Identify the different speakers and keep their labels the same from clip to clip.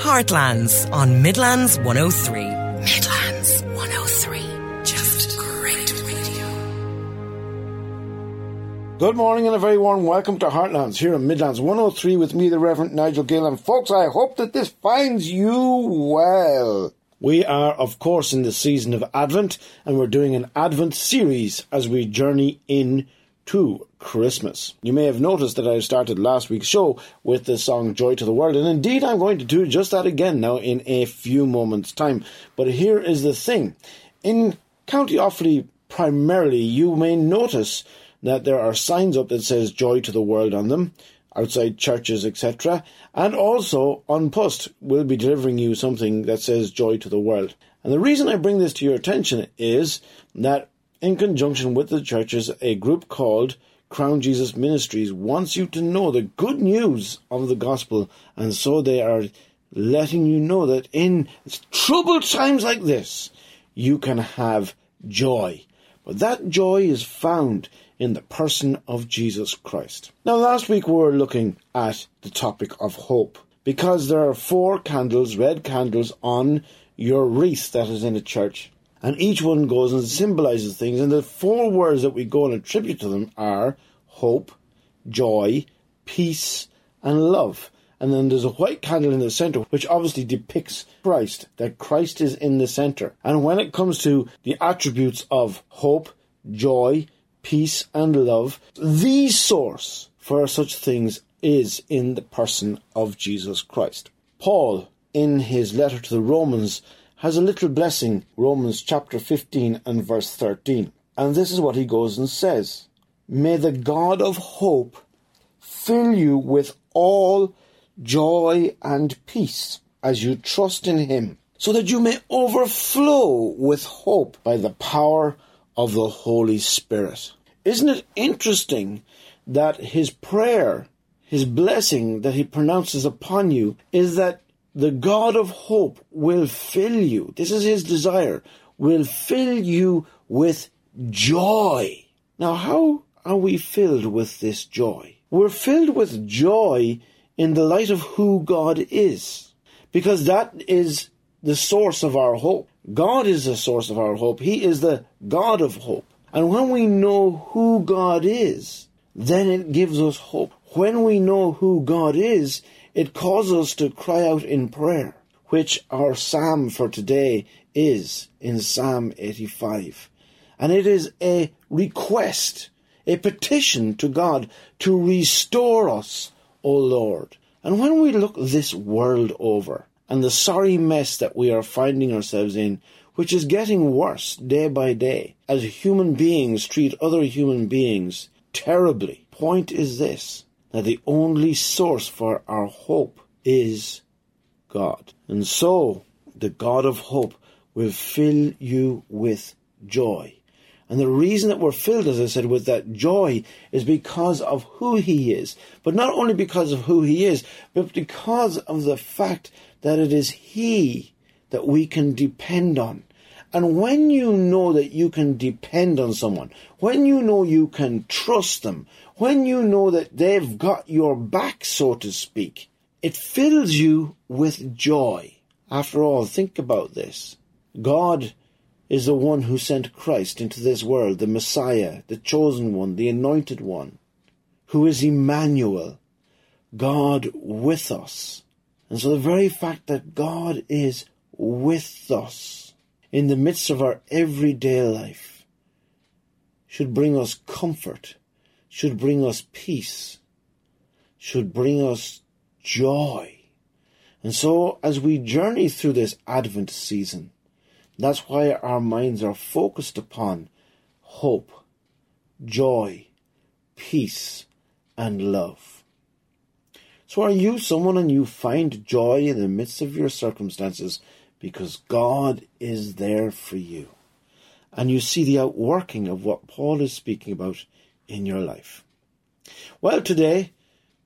Speaker 1: Heartlands on Midlands 103. Midlands 103. Just great radio.
Speaker 2: Good morning and a very warm welcome to Heartlands here in Midlands 103 with me, the Reverend Nigel Gill. And folks, I hope that this finds you well. We are, of course, in the season of Advent, and we're doing an Advent series as we journey in to Christmas. You may have noticed that I started last week's show with the song Joy to the World, and indeed I'm going to do just that again now in a few moments' time. But here is the thing in County Offaly, primarily, you may notice that there are signs up that says Joy to the World on them outside churches, etc. And also An Post will be delivering you something that says Joy to the World. And the reason I bring this to your attention is that in conjunction with the churches, a group called Crown Jesus Ministries wants you to know the good news of the gospel, and so they are letting you know that in troubled times like this, you can have joy. But that joy is found in the person of Jesus Christ. Now, last week we were looking at the topic of hope because there are four candles, red candles, on your wreath that is in a church. And each one goes and symbolizes things. And the four words that we go and attribute to them are hope, joy, peace, and love. And then there's a white candle in the center, which obviously depicts Christ, that Christ is in the center. And when it comes to the attributes of hope, joy, peace, and love, the source for such things is in the person of Jesus Christ. Paul, in his letter to the Romans, has a little blessing, Romans chapter 15 and verse 13. And this is what he goes and says May the God of hope fill you with all joy and peace as you trust in him, so that you may overflow with hope by the power of the Holy Spirit. Isn't it interesting that his prayer, his blessing that he pronounces upon you, is that the God of hope will fill you. This is his desire, will fill you with joy. Now, how are we filled with this joy? We're filled with joy in the light of who God is, because that is the source of our hope. God is the source of our hope. He is the God of hope. And when we know who God is, then it gives us hope. When we know who God is, it causes us to cry out in prayer, which our psalm for today is in Psalm 85. And it is a request, a petition to God to restore us, O Lord. And when we look this world over and the sorry mess that we are finding ourselves in, which is getting worse day by day, as human beings treat other human beings terribly, point is this that the only source for our hope is God. And so, the God of hope will fill you with joy. And the reason that we're filled, as I said, with that joy is because of who He is. But not only because of who He is, but because of the fact that it is He that we can depend on. And when you know that you can depend on someone, when you know you can trust them, when you know that they've got your back, so to speak, it fills you with joy. After all, think about this. God is the one who sent Christ into this world, the Messiah, the chosen one, the anointed one, who is Emmanuel, God with us. And so the very fact that God is with us in the midst of our everyday life should bring us comfort should bring us peace, should bring us joy. And so, as we journey through this Advent season, that's why our minds are focused upon hope, joy, peace, and love. So, are you someone and you find joy in the midst of your circumstances because God is there for you? And you see the outworking of what Paul is speaking about in your life? Well, today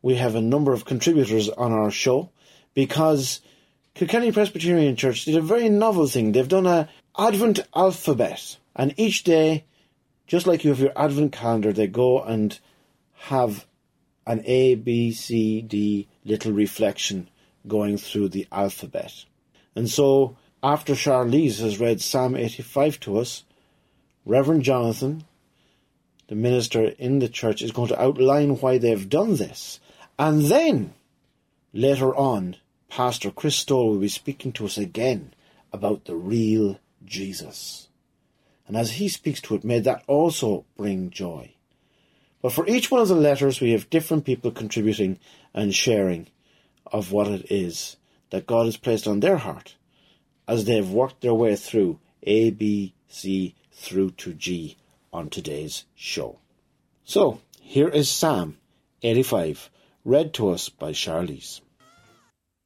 Speaker 2: we have a number of contributors on our show because Kilkenny Presbyterian Church did a very novel thing. They've done a Advent alphabet, and each day, just like you have your Advent calendar, they go and have an A, B, C, D little reflection going through the alphabet. And so, after Charlize has read Psalm 85 to us, Reverend Jonathan, the minister in the church, is going to outline why they've done this. And then, later on, Pastor Chris Stoll will be speaking to us again about the real Jesus. And as he speaks to it, may that also bring joy. But for each one of the letters, we have different people contributing and sharing of what it is that God has placed on their heart as they have worked their way through A, B, C through to G on today's show. So, here is Psalm 85, read to us by Charlize.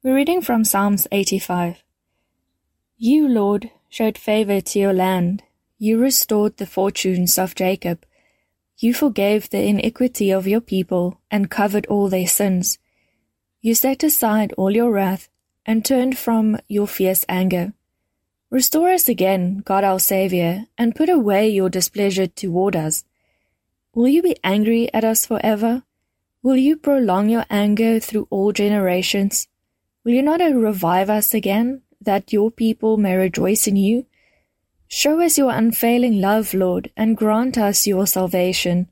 Speaker 3: We're reading from Psalms 85. You, Lord, showed favor to your land. You restored the fortunes of Jacob. You forgave the iniquity of your people and covered all their sins. You set aside all your wrath and turned from your fierce anger. Restore us again, God our Saviour, and put away your displeasure toward us. Will you be angry at us forever? Will you prolong your anger through all generations? Will you not revive us again, that your people may rejoice in you? Show us your unfailing love, Lord, and grant us your salvation.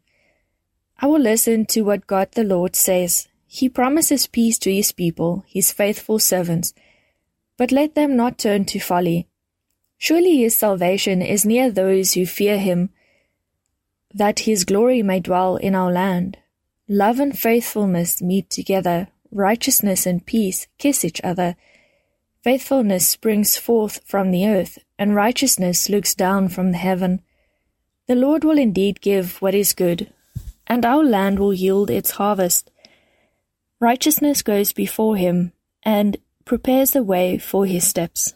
Speaker 3: I will listen to what God the Lord says. He promises peace to his people, his faithful servants, but let them not turn to folly. Surely his salvation is near those who fear him, that his glory may dwell in our land. Love and faithfulness meet together, righteousness and peace kiss each other. Faithfulness springs forth from the earth, and righteousness looks down from the heaven. The Lord will indeed give what is good, and our land will yield its harvest. Righteousness goes before him, and prepares the way for his steps.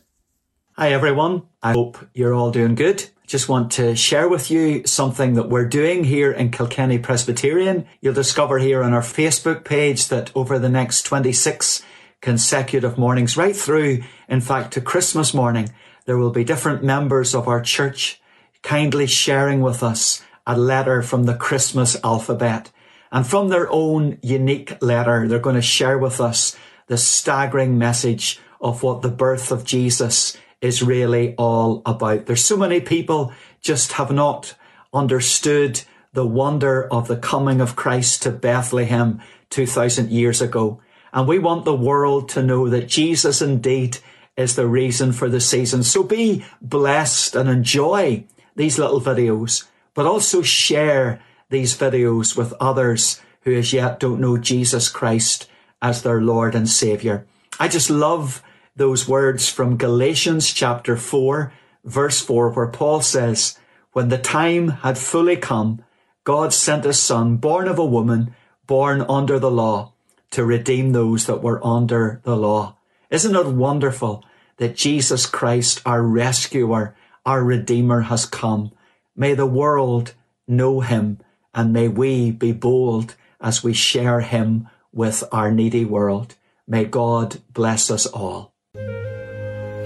Speaker 4: Hi everyone, I hope you're all doing good. Just want to share with you something that we're doing here in Kilkenny Presbyterian. You'll discover here on our Facebook page that over the next 26 consecutive mornings, right through, in fact, to Christmas morning, there will be different members of our church kindly sharing with us a letter from the Christmas alphabet. And from their own unique letter, they're going to share with us the staggering message of what the birth of Jesus is really all about. There's so many people just have not understood the wonder of the coming of Christ to Bethlehem 2000 years ago. And we want the world to know that Jesus indeed is the reason for the season. So be blessed and enjoy these little videos, but also share these videos with others who as yet don't know Jesus Christ as their Lord and Savior. I just love those words from Galatians chapter 4, verse 4, where Paul says, When the time had fully come, God sent a son born of a woman, born under the law, to redeem those that were under the law. Isn't it wonderful that Jesus Christ, our rescuer, our redeemer has come? May the world know him and may we be bold as we share him with our needy world. May God bless us all.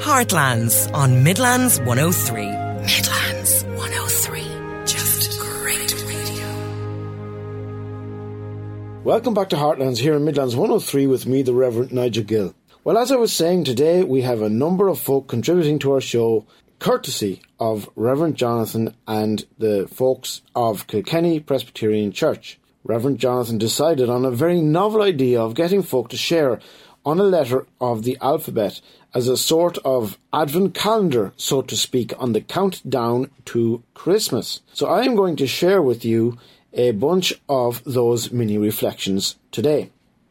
Speaker 1: Heartlands on Midlands 103. Midlands 103. Just great radio.
Speaker 2: Welcome back to Heartlands here in Midlands 103 with me, the Reverend Nigel Gill. Well, as I was saying today, we have a number of folk contributing to our show, courtesy of Reverend Jonathan and the folks of Kilkenny Presbyterian Church. Reverend Jonathan decided on a very novel idea of getting folk to share on a letter of the alphabet as a sort of advent calendar, so to speak, on the countdown to Christmas. So I am going to share with you a bunch of those mini reflections today,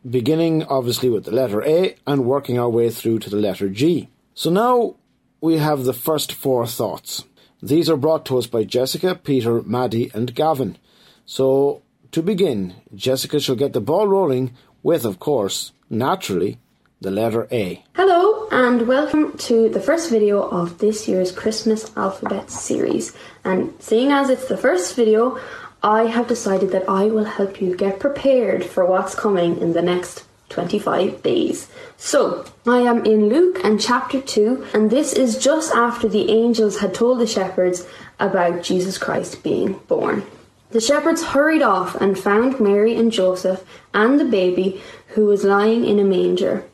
Speaker 2: beginning obviously with the letter A and working our way through to the letter G. So now we have the first four thoughts. These are brought to us by Jessica, Peter, Maddie, and Gavin. So to begin, Jessica shall get the ball rolling with, of course, naturally, the letter A.
Speaker 5: Hello and welcome to the first video of this year's Christmas alphabet series. And seeing as it's the first video, I have decided that I will help you get prepared for what's coming in the next 25 days. So, I am in Luke and chapter 2, and this is just after the angels had told the shepherds about Jesus Christ being born. The shepherds hurried off and found Mary and Joseph and the baby who was lying in a manger.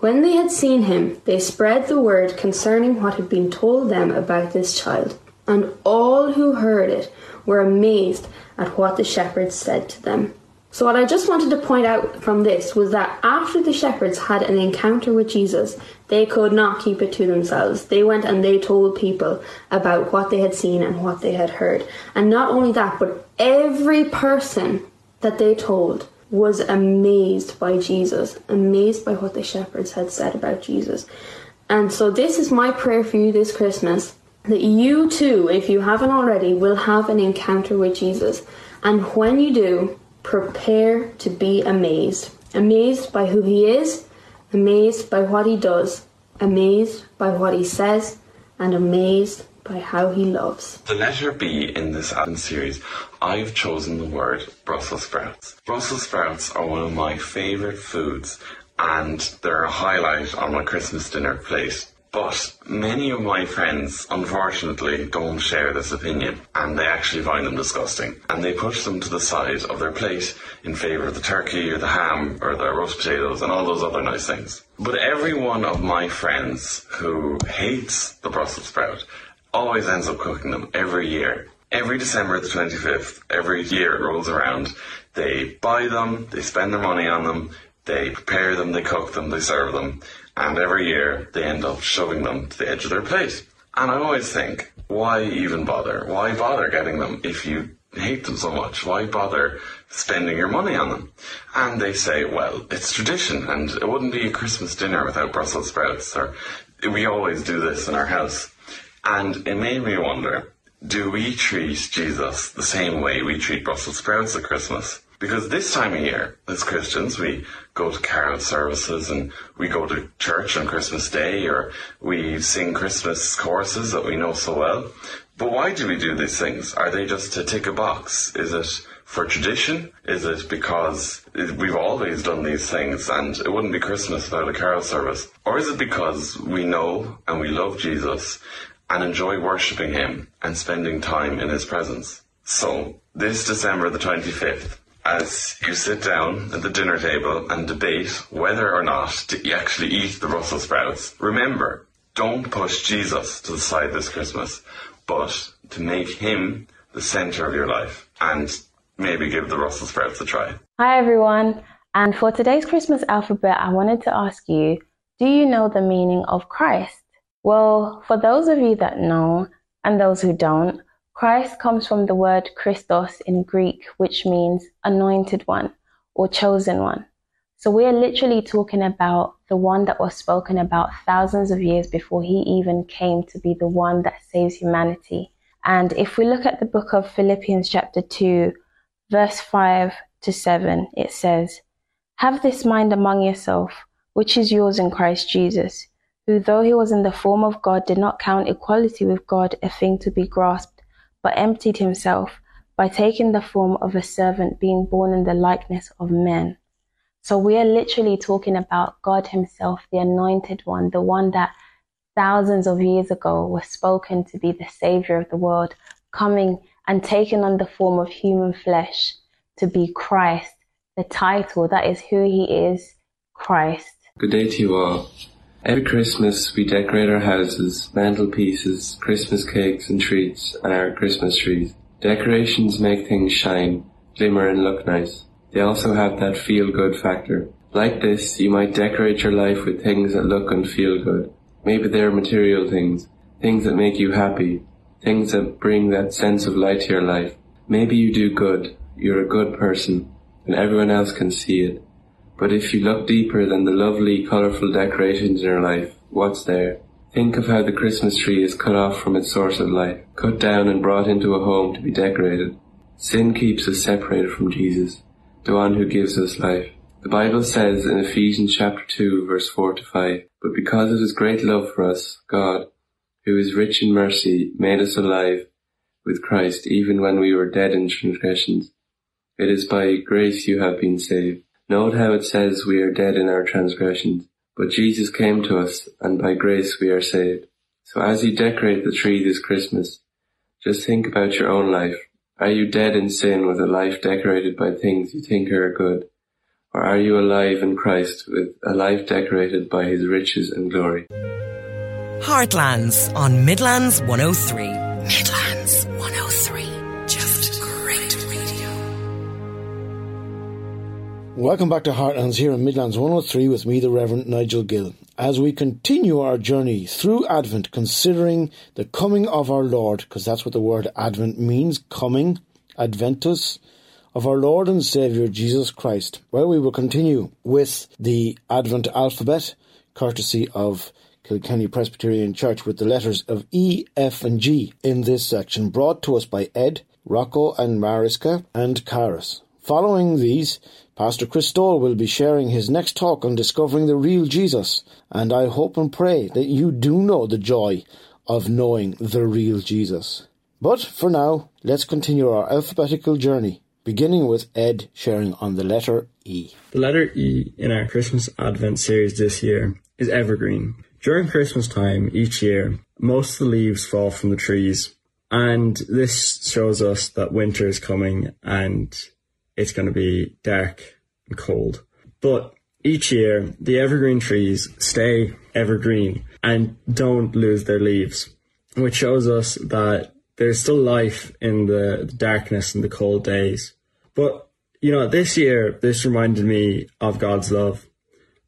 Speaker 5: When they had seen him, they spread the word concerning what had been told them about this child. And all who heard it were amazed at what the shepherds said to them. So, what I just wanted to point out from this was that after the shepherds had an encounter with Jesus, they could not keep it to themselves. They went and they told people about what they had seen and what they had heard. And not only that, but every person that they told was amazed by Jesus, amazed by what the shepherds had said about Jesus. And so, this is my prayer for you this Christmas that you too, if you haven't already, will have an encounter with Jesus. And when you do, prepare to be amazed. Amazed by who he is, amazed by what he does, amazed by what he says, and amazed by how he loves.
Speaker 6: The letter B in this Advent series, I've chosen the word Brussels sprouts. Brussels sprouts are one of my favourite foods and they're a highlight on my Christmas dinner plate. But many of my friends, unfortunately, don't share this opinion and they actually find them disgusting. And they push them to the side of their plate in favour of the turkey or the ham or the roast potatoes and all those other nice things. But every one of my friends who hates the Brussels sprout always ends up cooking them every year. Every December the 25th, every year it rolls around, they buy them, they spend their money on them, they prepare them, they cook them, they serve them, and every year they end up shoving them to the edge of their plate. And I always think, why even bother? Why bother getting them if you hate them so much? Why bother spending your money on them? And they say, well, it's tradition and it wouldn't be a Christmas dinner without Brussels sprouts or we always do this in our house. And it made me wonder, do we treat Jesus the same way we treat Brussels sprouts at Christmas? Because this time of year, as Christians, we go to carol services and we go to church on Christmas Day or we sing Christmas choruses that we know so well. But why do we do these things? Are they just to tick a box? Is it for tradition? Is it because we've always done these things and it wouldn't be Christmas without a carol service? Or is it because we know and we love Jesus and enjoy worshipping Him and spending time in His presence? So, this December the 25th, as you sit down at the dinner table and debate whether or not to actually eat the Brussels sprouts, remember, don't push Jesus to the side this Christmas, but to make him the centre of your life and maybe give the Brussels sprouts a try.
Speaker 7: Hi everyone, and for today's Christmas alphabet, I wanted to ask you, do you know the meaning of Christ? Well, for those of you that know and those who don't, Christ comes from the word Christos in Greek, which means anointed one or chosen one. So we are literally talking about the one that was spoken about thousands of years before he even came to be the one that saves humanity. And if we look at the book of Philippians, chapter 2, verse 5 to 7, it says, Have this mind among yourself, which is yours in Christ Jesus, who, though he was in the form of God, did not count equality with God a thing to be grasped but emptied himself by taking the form of a servant, being born in the likeness of men. So we are literally talking about God Himself, the anointed one, the one that thousands of years ago was spoken to be the Savior of the world, coming and taking on the form of human flesh to be Christ, the title that is who He is, Christ.
Speaker 8: Good day to you all. Every Christmas we decorate our houses, mantelpieces, Christmas cakes and treats, and our Christmas trees. Decorations make things shine, glimmer and look nice. They also have that feel good factor. Like this, you might decorate your life with things that look and feel good. Maybe they're material things, things that make you happy, things that bring that sense of light to your life. Maybe you do good, you're a good person, and everyone else can see it. But if you look deeper than the lovely, colourful decorations in your life, what's there? Think of how the Christmas tree is cut off from its source of life, cut down and brought into a home to be decorated. Sin keeps us separated from Jesus, the one who gives us life. The Bible says in Ephesians chapter 2 verse 4 to 5, But because of his great love for us, God, who is rich in mercy, made us alive with Christ even when we were dead in transgressions. It is by grace you have been saved Note how it says we are dead in our transgressions, but Jesus came to us and by grace we are saved. So as you decorate the tree this Christmas, just think about your own life. Are you dead in sin with a life decorated by things you think are good? Or are you alive in Christ with a life decorated by his riches and glory?
Speaker 1: Heartlands on Midlands 103. Midlands
Speaker 2: Welcome back to Heartlands here in Midlands 103 with me, the Reverend Nigel Gill, as we continue our journey through Advent, considering the coming of our Lord, because that's what the word Advent means coming, Adventus, of our Lord and Saviour Jesus Christ. Well, we will continue with the Advent alphabet, courtesy of Kilkenny Presbyterian Church, with the letters of E, F, and G in this section, brought to us by Ed, Rocco, and Mariska, and Caris. Following these, Pastor Chris Stoll will be sharing his next talk on discovering the real Jesus, and I hope and pray that you do know the joy of knowing the real Jesus. But for now, let's continue our alphabetical journey, beginning with Ed sharing on the letter E.
Speaker 9: The letter E in our Christmas Advent series this year is evergreen. During Christmas time each year, most of the leaves fall from the trees, and this shows us that winter is coming and it's going to be dark and cold. But each year, the evergreen trees stay evergreen and don't lose their leaves, which shows us that there's still life in the darkness and the cold days. But, you know, this year, this reminded me of God's love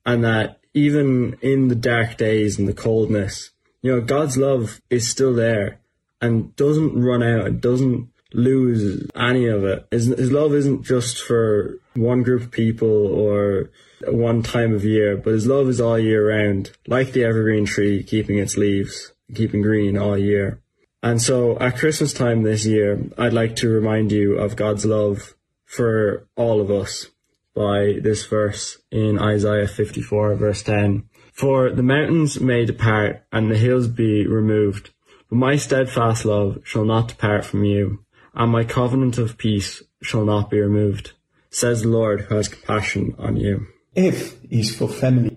Speaker 9: and that even in the dark days and the coldness, you know, God's love is still there and doesn't run out. It doesn't lose any of it. His, his love isn't just for one group of people or one time of year, but his love is all year round, like the evergreen tree keeping its leaves, keeping green all year. And so at Christmas time this year, I'd like to remind you of God's love for all of us by this verse in Isaiah 54 verse 10. For the mountains may depart and the hills be removed, but my steadfast love shall not depart from you, and my covenant of peace shall not be removed, says the Lord who has compassion on you.
Speaker 10: If is for family.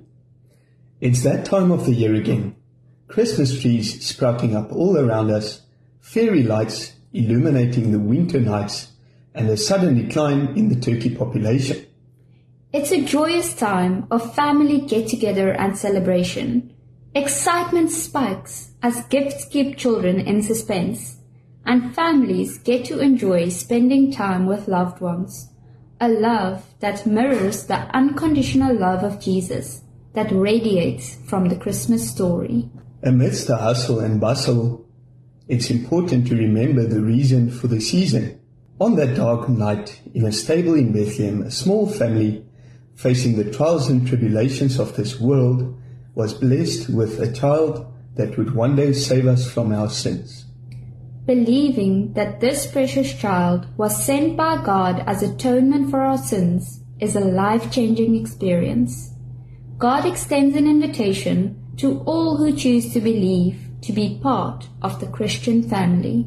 Speaker 10: It's that time of the year again. Christmas trees sprouting up all around us, fairy lights illuminating the winter nights, and a sudden decline in the turkey population.
Speaker 11: It's a joyous time of family get together and celebration. Excitement spikes as gifts keep children in suspense, and families get to enjoy spending time with loved ones. A love that mirrors the unconditional love of Jesus that radiates from the Christmas story.
Speaker 10: Amidst the hustle and bustle, it's important to remember the reason for the season. On that dark night, in a stable in Bethlehem, a small family, facing the trials and tribulations of this world, was blessed with a child that would one day save us from our sins.
Speaker 11: Believing that this precious child was sent by God as atonement for our sins is a life changing experience. God extends an invitation to all who choose to believe to be part of the Christian family.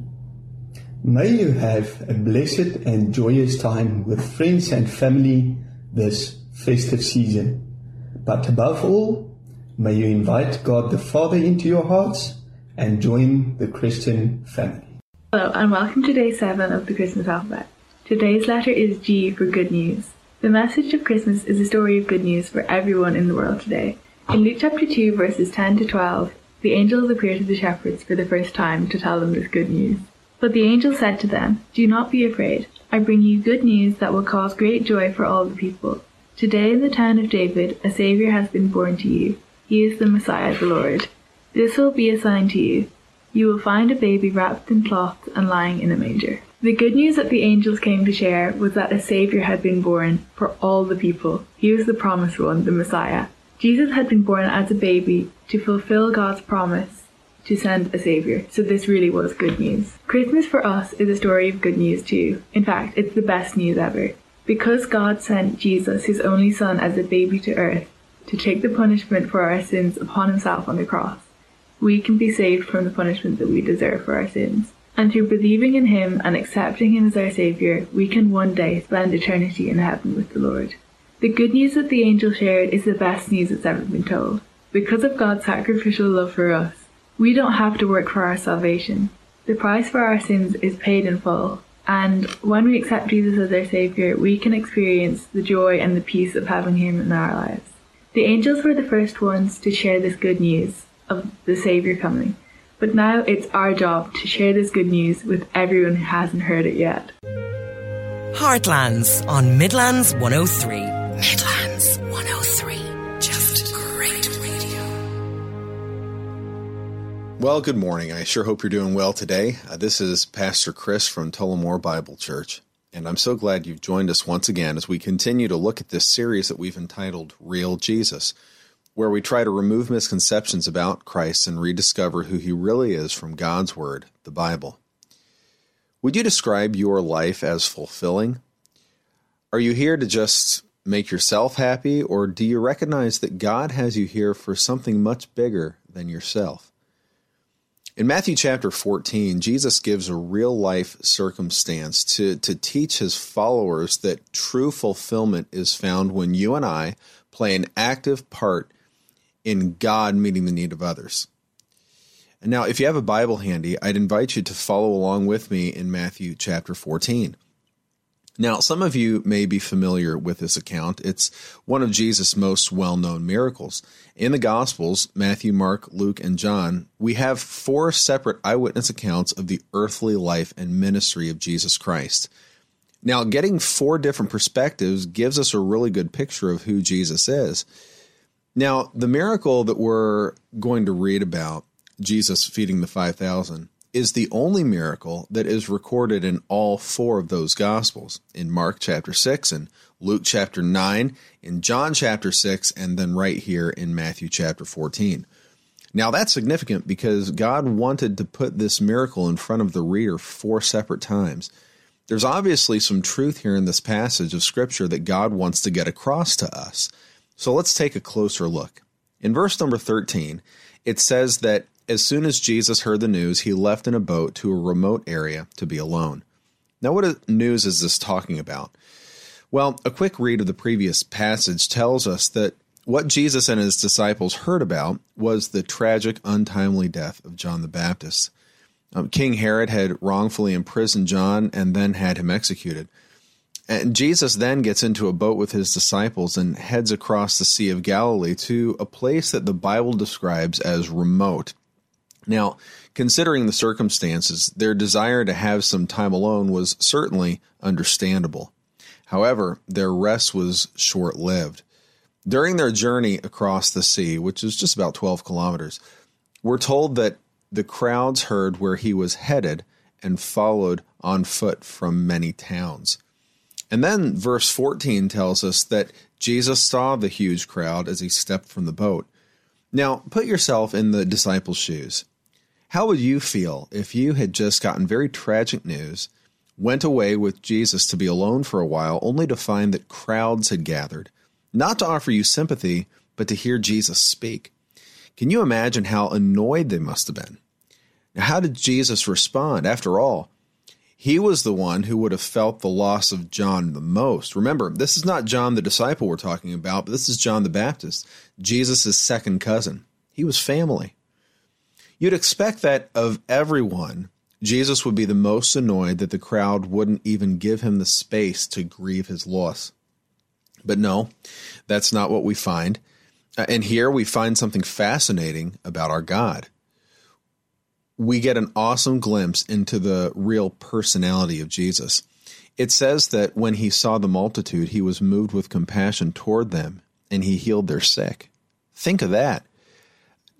Speaker 10: May you have a blessed and joyous time with friends and family this festive season. But above all, may you invite God the Father into your hearts and join the Christian family.
Speaker 12: Hello, and welcome to day 7 of the Christmas alphabet. Today's letter is G for good news. The message of Christmas is a story of good news for everyone in the world today. In Luke chapter 2, verses 10 to 12, the angels appear to the shepherds for the first time to tell them this good news. But the angel said to them, Do not be afraid. I bring you good news that will cause great joy for all the people. Today in the town of David, a Saviour has been born to you. He is the Messiah, the Lord. This will be a sign to you. You will find a baby wrapped in cloths and lying in a manger. The good news that the angels came to share was that a Saviour had been born for all the people. He was the promised one, the Messiah. Jesus had been born as a baby to fulfill God's promise to send a Saviour, so this really was good news. Christmas for us is a story of good news too. In fact, it's the best news ever. Because God sent Jesus, his only Son, as a baby to earth to take the punishment for our sins upon himself on the cross, we can be saved from the punishment that we deserve for our sins. And through believing in him and accepting him as our Saviour, we can one day spend eternity in heaven with the Lord. The good news that the angel shared is the best news that's ever been told. Because of God's sacrificial love for us, we don't have to work for our salvation. The price for our sins is paid in full. And when we accept Jesus as our Saviour, we can experience the joy and the peace of having Him in our lives. The angels were the first ones to share this good news of the Saviour coming. But now it's our job to share this good news with everyone who hasn't heard it yet.
Speaker 1: Heartlands on Midlands 103. Midlands 103. Just great radio.
Speaker 13: Well, good morning. I sure hope you're doing well today. Uh, this is Pastor Chris from Tullamore Bible Church, and I'm so glad you've joined us once again as we continue to look at this series that we've entitled Real Jesus, where we try to remove misconceptions about Christ and rediscover who he really is from God's Word, the Bible. Would you describe your life as fulfilling? Are you here to just make yourself happy, or do you recognize that God has you here for something much bigger than yourself? In Matthew chapter 14, Jesus gives a real life circumstance to, to teach his followers that true fulfillment is found when you and I play an active part in God meeting the need of others. And now, if you have a Bible handy, I'd invite you to follow along with me in Matthew chapter 14. Now, some of you may be familiar with this account. It's one of Jesus' most well known miracles. In the Gospels, Matthew, Mark, Luke, and John, we have four separate eyewitness accounts of the earthly life and ministry of Jesus Christ. Now, getting four different perspectives gives us a really good picture of who Jesus is. Now, the miracle that we're going to read about Jesus feeding the 5,000, is the only miracle that is recorded in all four of those Gospels in Mark chapter 6 and Luke chapter 9, in John chapter 6, and then right here in Matthew chapter 14. Now that's significant because God wanted to put this miracle in front of the reader four separate times. There's obviously some truth here in this passage of Scripture that God wants to get across to us. So let's take a closer look. In verse number 13, it says that as soon as Jesus heard the news, he left in a boat to a remote area to be alone. Now, what news is this talking about? Well, a quick read of the previous passage tells us that what Jesus and his disciples heard about was the tragic, untimely death of John the Baptist. Um, King Herod had wrongfully imprisoned John and then had him executed. And Jesus then gets into a boat with his disciples and heads across the Sea of Galilee to a place that the Bible describes as remote. Now, considering the circumstances, their desire to have some time alone was certainly understandable. However, their rest was short lived. During their journey across the sea, which is just about 12 kilometers, we're told that the crowds heard where he was headed and followed on foot from many towns. And then verse 14 tells us that Jesus saw the huge crowd as he stepped from the boat. Now, put yourself in the disciples' shoes. How would you feel if you had just gotten very tragic news, went away with Jesus to be alone for a while, only to find that crowds had gathered, not to offer you sympathy, but to hear Jesus speak? Can you imagine how annoyed they must have been? Now, how did Jesus respond? After all, he was the one who would have felt the loss of John the most. Remember, this is not John the disciple we're talking about, but this is John the Baptist, Jesus' second cousin. He was family. You'd expect that of everyone, Jesus would be the most annoyed that the crowd wouldn't even give him the space to grieve his loss. But no, that's not what we find. Uh, and here we find something fascinating about our God. We get an awesome glimpse into the real personality of Jesus. It says that when he saw the multitude, he was moved with compassion toward them and he healed their sick. Think of that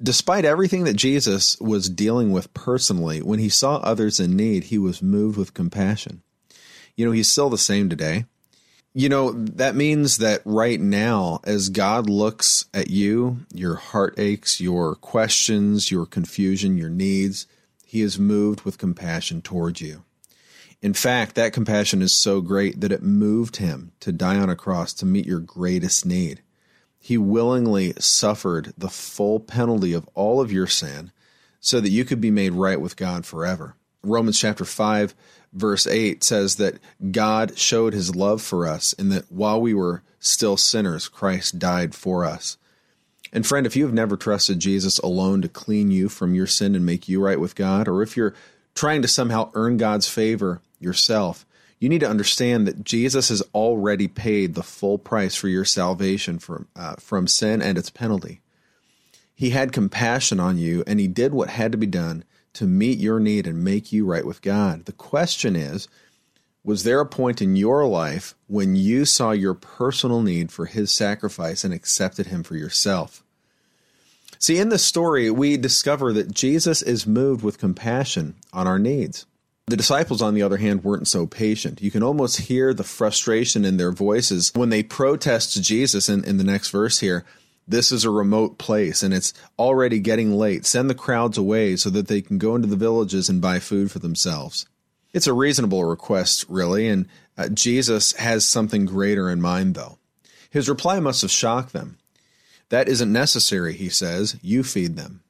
Speaker 13: despite everything that Jesus was dealing with personally, when he saw others in need, he was moved with compassion. You know, he's still the same today. You know, that means that right now, as God looks at you, your heartaches, your questions, your confusion, your needs, he is moved with compassion towards you. In fact, that compassion is so great that it moved him to die on a cross to meet your greatest need. He willingly suffered the full penalty of all of your sin so that you could be made right with God forever. Romans chapter 5 verse 8 says that God showed his love for us in that while we were still sinners, Christ died for us. And friend, if you have never trusted Jesus alone to clean you from your sin and make you right with God, or if you're trying to somehow earn God's favor yourself. You need to understand that Jesus has already paid the full price for your salvation from, uh, from sin and its penalty. He had compassion on you, and he did what had to be done to meet your need and make you right with God. The question is Was there a point in your life when you saw your personal need for his sacrifice and accepted him for yourself? See, in this story, we discover that Jesus is moved with compassion on our needs. The disciples, on the other hand, weren't so patient. You can almost hear the frustration in their voices when they protest to Jesus in, in the next verse here. This is a remote place and it's already getting late. Send the crowds away so that they can go into the villages and buy food for themselves. It's a reasonable request, really, and uh, Jesus has something greater in mind, though. His reply must have shocked them. That isn't necessary, he says. You feed them.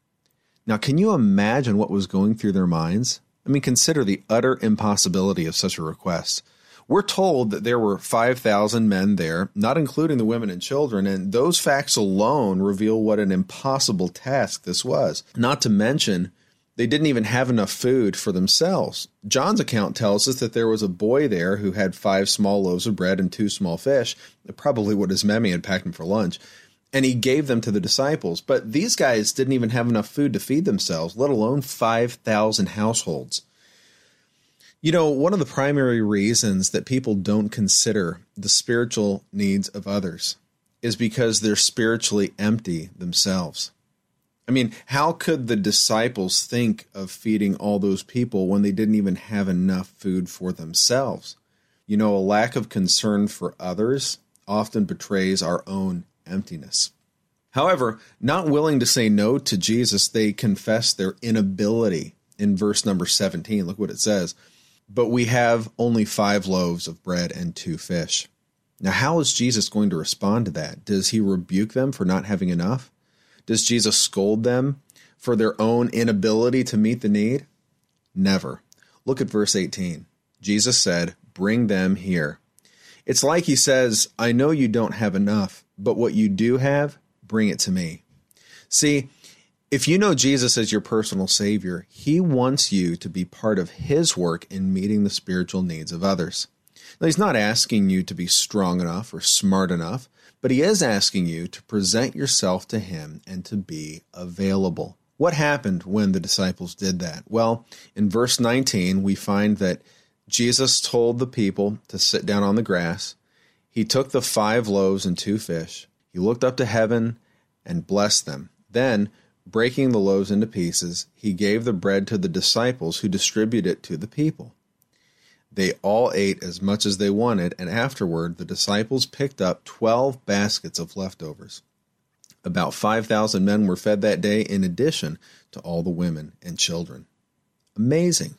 Speaker 13: Now, can you imagine what was going through their minds? I mean, consider the utter impossibility of such a request. We're told that there were 5,000 men there, not including the women and children, and those facts alone reveal what an impossible task this was. Not to mention, they didn't even have enough food for themselves. John's account tells us that there was a boy there who had five small loaves of bread and two small fish, probably what his mammy had packed him for lunch, and he gave them to the disciples. But these guys didn't even have enough food to feed themselves, let alone 5,000 households. You know, one of the primary reasons that people don't consider the spiritual needs of others is because they're spiritually empty themselves. I mean, how could the disciples think of feeding all those people when they didn't even have enough food for themselves? You know, a lack of concern for others often betrays our own emptiness. However, not willing to say no to Jesus, they confess their inability in verse number 17. Look what it says but we have only five loaves of bread and two fish. Now, how is Jesus going to respond to that? Does he rebuke them for not having enough? Does Jesus scold them for their own inability to meet the need? Never. Look at verse 18. Jesus said, Bring them here. It's like he says, I know you don't have enough, but what you do have, bring it to me. See, if you know Jesus as your personal Savior, He wants you to be part of His work in meeting the spiritual needs of others. Now, He's not asking you to be strong enough or smart enough, but He is asking you to present yourself to Him and to be available. What happened when the disciples did that? Well, in verse 19, we find that Jesus told the people to sit down on the grass. He took the five loaves and two fish. He looked up to heaven and blessed them. Then, Breaking the loaves into pieces, he gave the bread to the disciples who distributed it to the people. They all ate as much as they wanted, and afterward the disciples picked up twelve baskets of leftovers. About 5,000 men were fed that day, in addition to all the women and children. Amazing.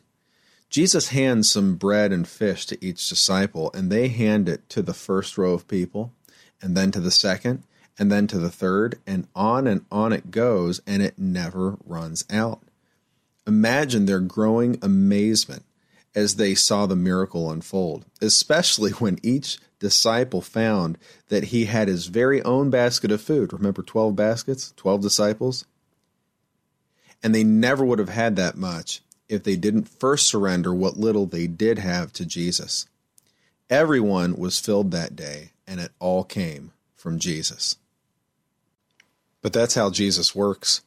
Speaker 13: Jesus hands some bread and fish to each disciple, and they hand it to the first row of people, and then to the second, and then to the third, and on and on it goes, and it never runs out. Imagine their growing amazement as they saw the miracle unfold, especially when each disciple found that he had his very own basket of food. Remember 12 baskets, 12 disciples? And they never would have had that much if they didn't first surrender what little they did have to Jesus. Everyone was filled that day, and it all came from Jesus. But that's how Jesus works.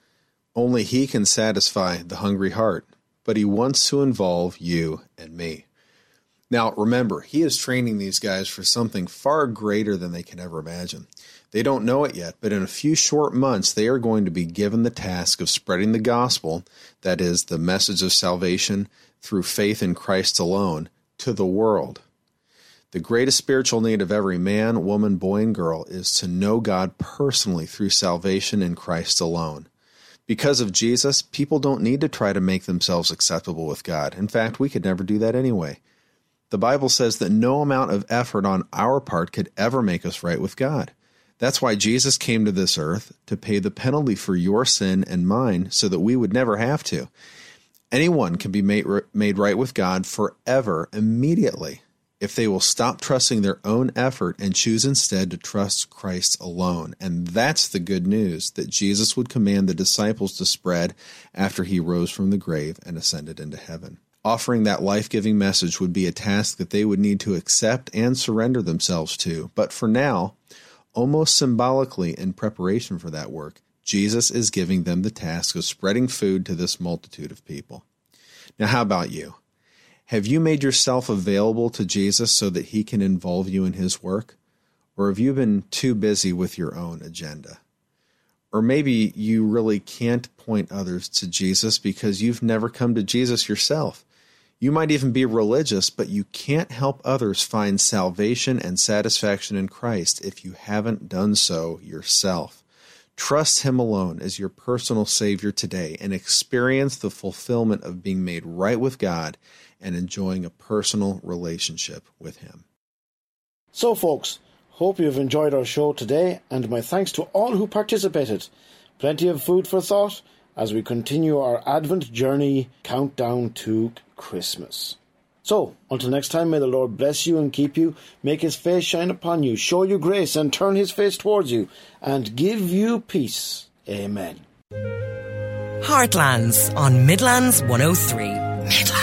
Speaker 13: Only He can satisfy the hungry heart, but He wants to involve you and me. Now, remember, He is training these guys for something far greater than they can ever imagine. They don't know it yet, but in a few short months, they are going to be given the task of spreading the gospel, that is, the message of salvation through faith in Christ alone, to the world. The greatest spiritual need of every man, woman, boy, and girl is to know God personally through salvation in Christ alone. Because of Jesus, people don't need to try to make themselves acceptable with God. In fact, we could never do that anyway. The Bible says that no amount of effort on our part could ever make us right with God. That's why Jesus came to this earth to pay the penalty for your sin and mine so that we would never have to. Anyone can be made, right with God forever immediately if they will stop trusting their own effort and choose instead to trust Christ alone. And that's the good news that Jesus would command the disciples to spread after he rose from the grave and ascended into heaven. Offering that life giving message would be a task that they would need to accept and surrender themselves to. But for now, almost symbolically in preparation for that work, Jesus is giving them the task of spreading food to this multitude of people. Now, how about you? Have you made yourself available to Jesus so that he can involve you in his work? Or have you been too busy with your own agenda? Or maybe you really can't point others to Jesus because you've never come to Jesus yourself. You might even be religious, but you can't help others find salvation and satisfaction in Christ if you haven't done so yourself. Trust Him alone as your personal Savior today and experience the fulfillment of being made right with God and enjoying a personal relationship with Him.
Speaker 2: So, folks, hope you've enjoyed our show today, and my thanks to all who participated. Plenty of food for thought as we continue our Advent journey countdown to Christmas. So, until next time, may the Lord bless you and keep you, make his face shine upon you, show you grace and turn his face towards you, and give you peace. Amen.
Speaker 1: Heartlands on Midlands 103. Midlands.